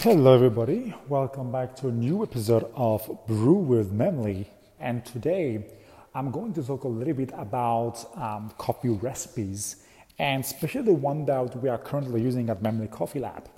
Hello, everybody. Welcome back to a new episode of Brew with Memli. And today I'm going to talk a little bit about um, coffee recipes and especially the one that we are currently using at Memli Coffee Lab.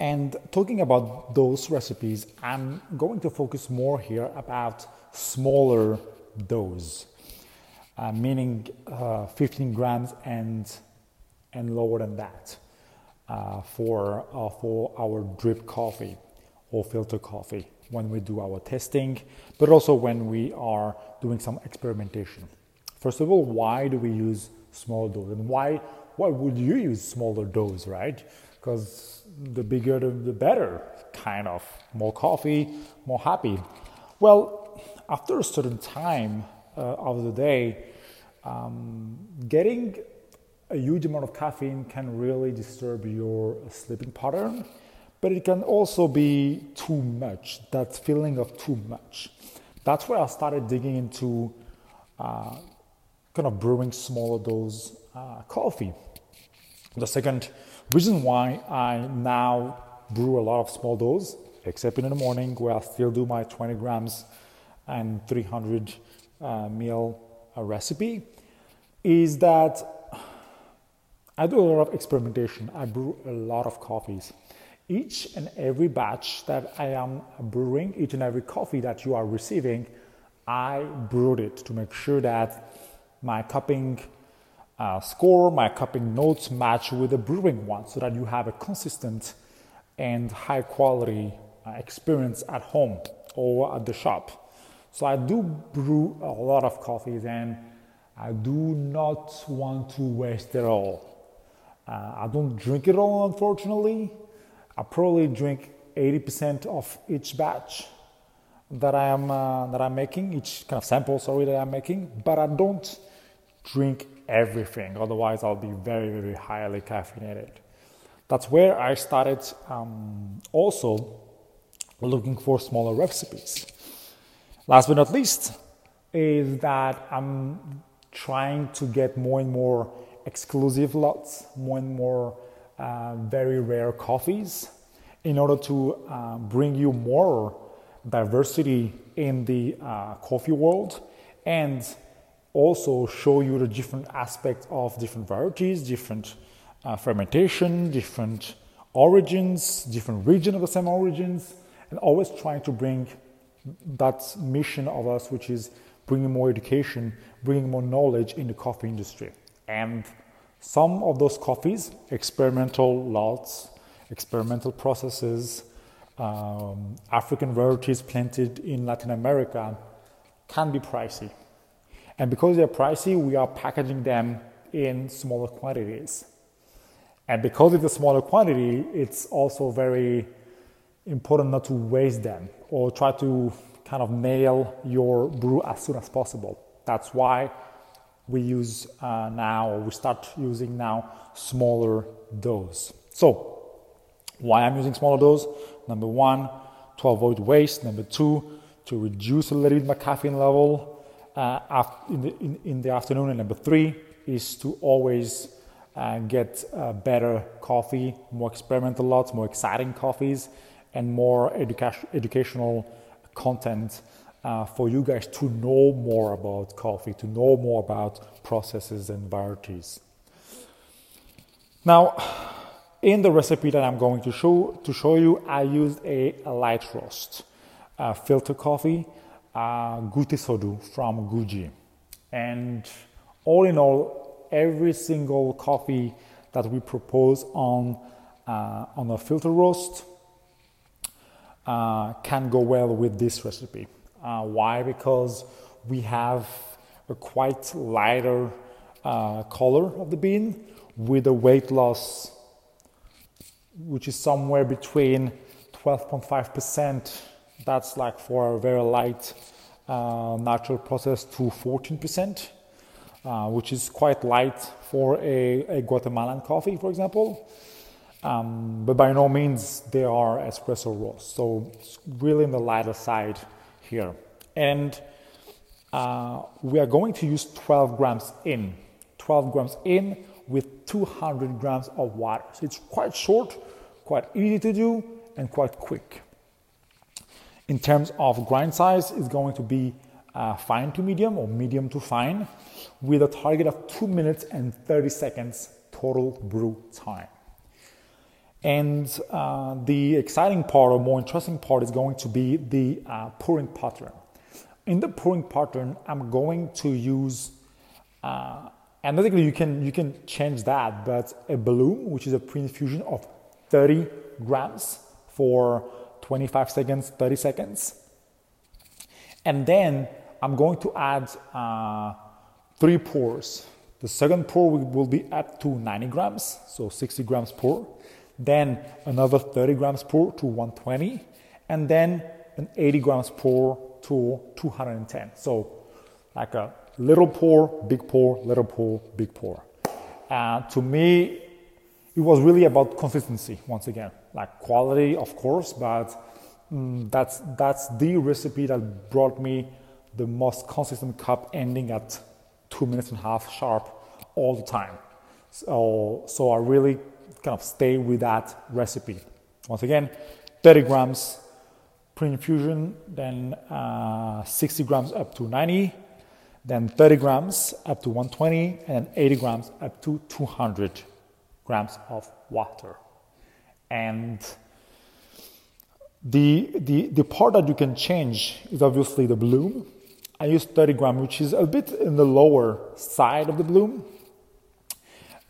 And talking about those recipes, I'm going to focus more here about smaller dose, uh, meaning uh, 15 grams and, and lower than that for, uh, for our drip coffee or filter coffee when we do our testing, but also when we are doing some experimentation. First of all, why do we use small dose and why, why would you use smaller dose, right? Because the bigger the, the better, kind of. More coffee, more happy. Well, after a certain time uh, of the day, um, getting a huge amount of caffeine can really disturb your sleeping pattern, but it can also be too much, that feeling of too much. That's where I started digging into uh, kind of brewing smaller dose uh, coffee. The second reason why I now brew a lot of small dose, except in the morning where I still do my 20 grams and 300 uh, uh, recipe, is that I do a lot of experimentation. I brew a lot of coffees. Each and every batch that I am brewing, each and every coffee that you are receiving, I brewed it to make sure that my cupping uh, score, my cupping notes match with the brewing one so that you have a consistent and high quality uh, experience at home or at the shop. So I do brew a lot of coffees and I do not want to waste it all. Uh, I don't drink it all, unfortunately. I probably drink 80% of each batch that I am uh, that I'm making, each kind of sample, sorry, that I'm making. But I don't drink everything, otherwise I'll be very, very highly caffeinated. That's where I started um, also looking for smaller recipes. Last but not least, is that I'm trying to get more and more exclusive lots, more and more uh, very rare coffees in order to uh, bring you more diversity in the uh, coffee world and also show you the different aspects of different varieties, different uh, fermentation, different origins, different region of the same origins, and always trying to bring that mission of us, which is bringing more education, bringing more knowledge in the coffee industry. And some of those coffees, experimental lots, experimental processes, um, African varieties planted in Latin America, can be pricey. And because they're pricey, we are packaging them in smaller quantities. And because it's a smaller quantity, it's also very important not to waste them or try to kind of nail your brew as soon as possible. That's why we use uh, now, we start using now, smaller dose. So, why I'm using smaller dose? Number one, to avoid waste. Number two, to reduce a little bit my caffeine level uh, in, the, in, in, the afternoon. And number three is to always uh, get uh, better coffee, more experimental lots, more exciting coffees, and more educa- educational content uh, for you guys to know more about coffee, to know more about processes and varieties. Now, in the recipe that I'm going to show to show you, I used a, a light roast uh, filter coffee, uh, Gute Sodu from Guji, and all in all, every single coffee that we propose on uh, on a filter roast uh, can go well with this recipe. Uh, why? Because we have a quite lighter uh, color of the bean with a weight loss which is somewhere between 12.5%, that's like for a very light uh, natural process, to 14%, uh, which is quite light for a, a Guatemalan coffee, for example. Um, but by no means they are espresso roast. So really in the lighter side here. And uh, we are going to use 12 grams in, 12 grams in with 200 grams of water. So it's quite short, quite easy to do, and quite quick. In terms of grind size, it's going to be uh, fine to medium or medium to fine with a target of 2 minutes and 30 seconds total brew time. And uh, the exciting part or more interesting part is going to be the uh, pouring pattern. In the pouring pattern, I'm going to use, uh, and basically you can you can change that, but a balloon, which is a pre-infusion of 30 grams for 25 seconds, 30 seconds, and then I'm going to add uh, three pours. The second pour will be up to 90 grams, so 60 grams pour. Then another 30 grams pour to 120, and then an 80 grams pour to 210. So like a little pour, big pour, little pour, big pour. Uh, to me, it was really about consistency once again, like quality, of course, but mm, that's that's the recipe that brought me the most consistent cup ending at two minutes and a half sharp all the time. So, so I really kind of stay with that recipe. Once again, 30 grams pre-infusion, then uh, 60 grams up to 90, then 30 grams up to 120, and 80 grams up to 200 grams of water. And the, the, the part that you can change is obviously the bloom. I use 30 gram, which is a bit in the lower side of the bloom.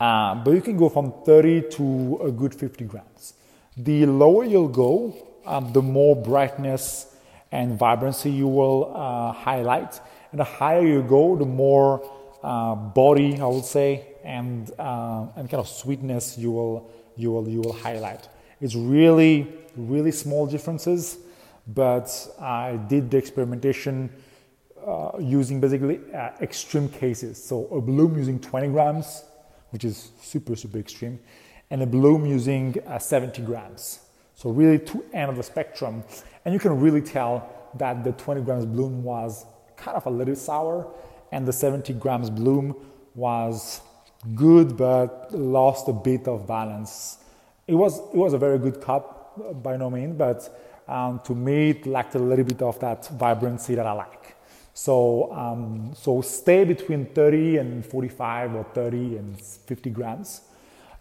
Uh, but you can go from 30 to a good 50 grams. The lower you'll go, um, the more brightness and vibrancy you will uh, highlight. And the higher you go, the more uh, body, I would say, and, uh, and kind of sweetness you will, you, will, you will highlight. It's really, really small differences, but I did the experimentation uh, using basically uh, extreme cases. So a bloom using 20 grams, which is super, super extreme, and a bloom using uh, 70 grams. So really two end of the spectrum. And you can really tell that the 20 grams bloom was kind of a little sour and the 70 grams bloom was good but lost a bit of balance. It was, it was a very good cup uh, by no means, but um, to me it lacked a little bit of that vibrancy that I like. So, um, so stay between 30 and 45 or 30 and 50 grams.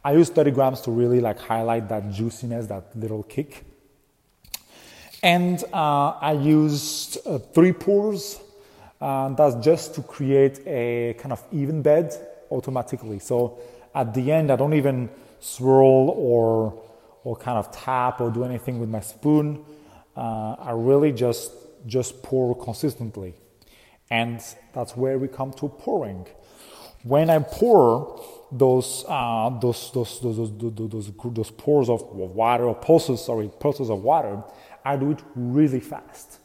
I use 30 grams to really like highlight that juiciness, that little kick. And uh, I used uh, three pours. Uh, that's just to create a kind of even bed automatically. So at the end, I don't even swirl or or kind of tap or do anything with my spoon. Uh, I really just just pour consistently. And that's where we come to pouring. When I pour those, uh, those, those, those, those, those, those pours of water, or pulses, sorry, pulses of water, I do it really fast.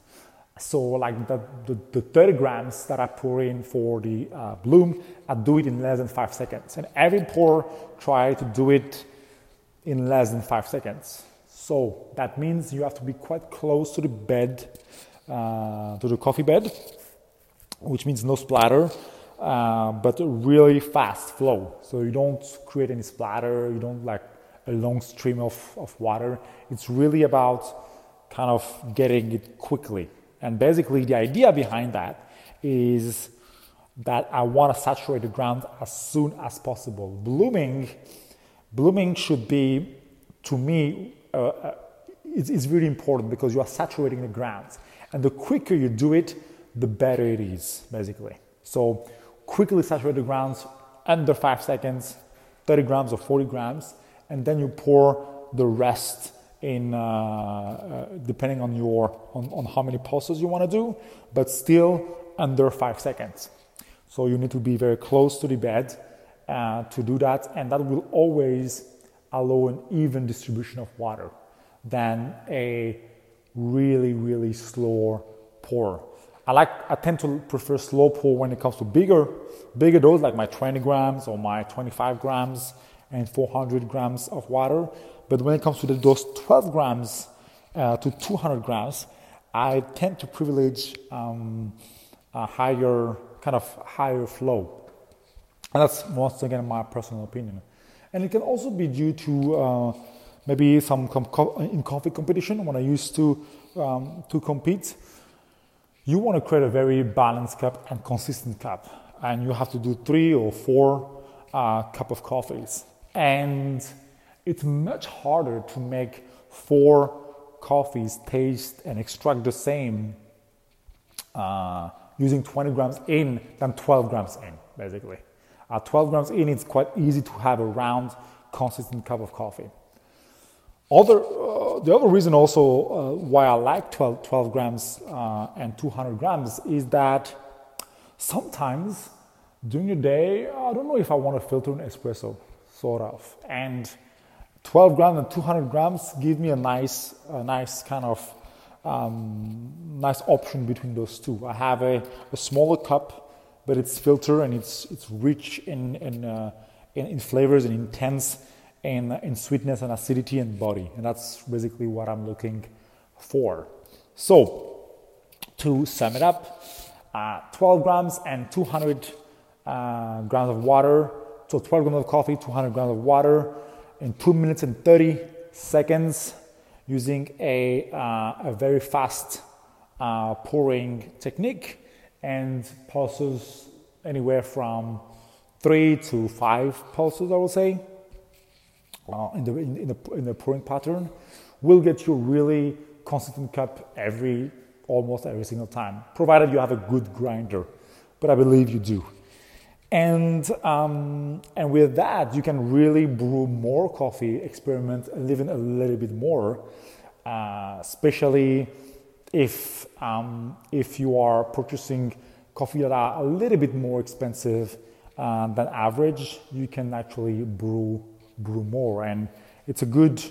So, like the, the, the 30 grams that I pour in for the uh, bloom, I do it in less than five seconds. And every pour, try to do it in less than five seconds. So that means you have to be quite close to the bed, uh, to the coffee bed, which means no splatter, uh, but really fast flow. So you don't create any splatter, you don't like a long stream of, of water. It's really about kind of getting it quickly. And basically, the idea behind that is that I want to saturate the ground as soon as possible. Blooming, blooming should be, to me, uh, uh, it's, it's really important because you are saturating the ground. And the quicker you do it, the better it is, basically. So quickly saturate the grounds under five seconds, 30 grams or 40 grams, and then you pour the rest in uh, uh, depending on your on, on how many pulses you want to do, but still under five seconds. So you need to be very close to the bed uh, to do that, and that will always allow an even distribution of water than a really really slow pour. I like I tend to prefer slow pull when it comes to bigger bigger dose like my 20 grams or my 25 grams and 400 grams of water. But when it comes to the, those 12 grams uh, to 200 grams, I tend to privilege um, a higher kind of higher flow. And that's once again my personal opinion. And it can also be due to uh, maybe some com- in coffee competition when I used to um, to compete. You want to create a very balanced cup and consistent cup, and you have to do three or four uh, cup of coffees, and it's much harder to make four coffees taste and extract the same uh, using 20 grams in than 12 grams in, basically. At 12 grams in, it's quite easy to have a round, consistent cup of coffee. Other, uh, the other reason also uh, why I like 12, 12 grams uh, and 200 grams is that sometimes during the day, I don't know if I want to filter an espresso, sort of. And 12 grams and 200 grams give me a nice, a nice kind of um, nice option between those two. I have a, a smaller cup, but it's filtered and it's it's rich in in, uh, in, in, flavors and intense in, in sweetness and acidity and body, and that's basically what I'm looking for. So, to sum it up, uh, 12 grams and 200 uh, grams of water. So 12 grams of coffee, 200 grams of water in 2 minutes and 30 seconds using a, uh, a very fast uh, pouring technique and pulses anywhere from three to five pulses, I would say, uh, in, the, in, in, the, in the pouring pattern, will get you really consistent cup every almost every single time, provided you have a good grinder. But I believe you do. And, um, and with that, you can really brew more coffee, experiment, and live in a little bit more, uh, especially if, um, if you are purchasing coffee that are a little bit more expensive uh, than average, you can actually brew, brew more. And it's a good,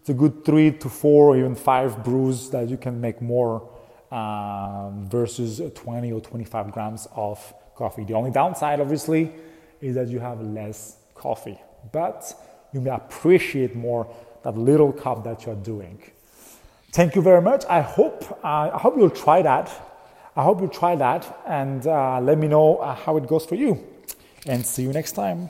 it's a good three to four or even five brews that you can make more um, versus 20 or 25 grams of coffee. The only downside, obviously, is that you have less coffee, but you may appreciate more that little cup that you're doing. Thank you very much. I hope uh, I hope you'll try that. I hope you try that and uh, let me know uh, how it goes for you. And see you next time.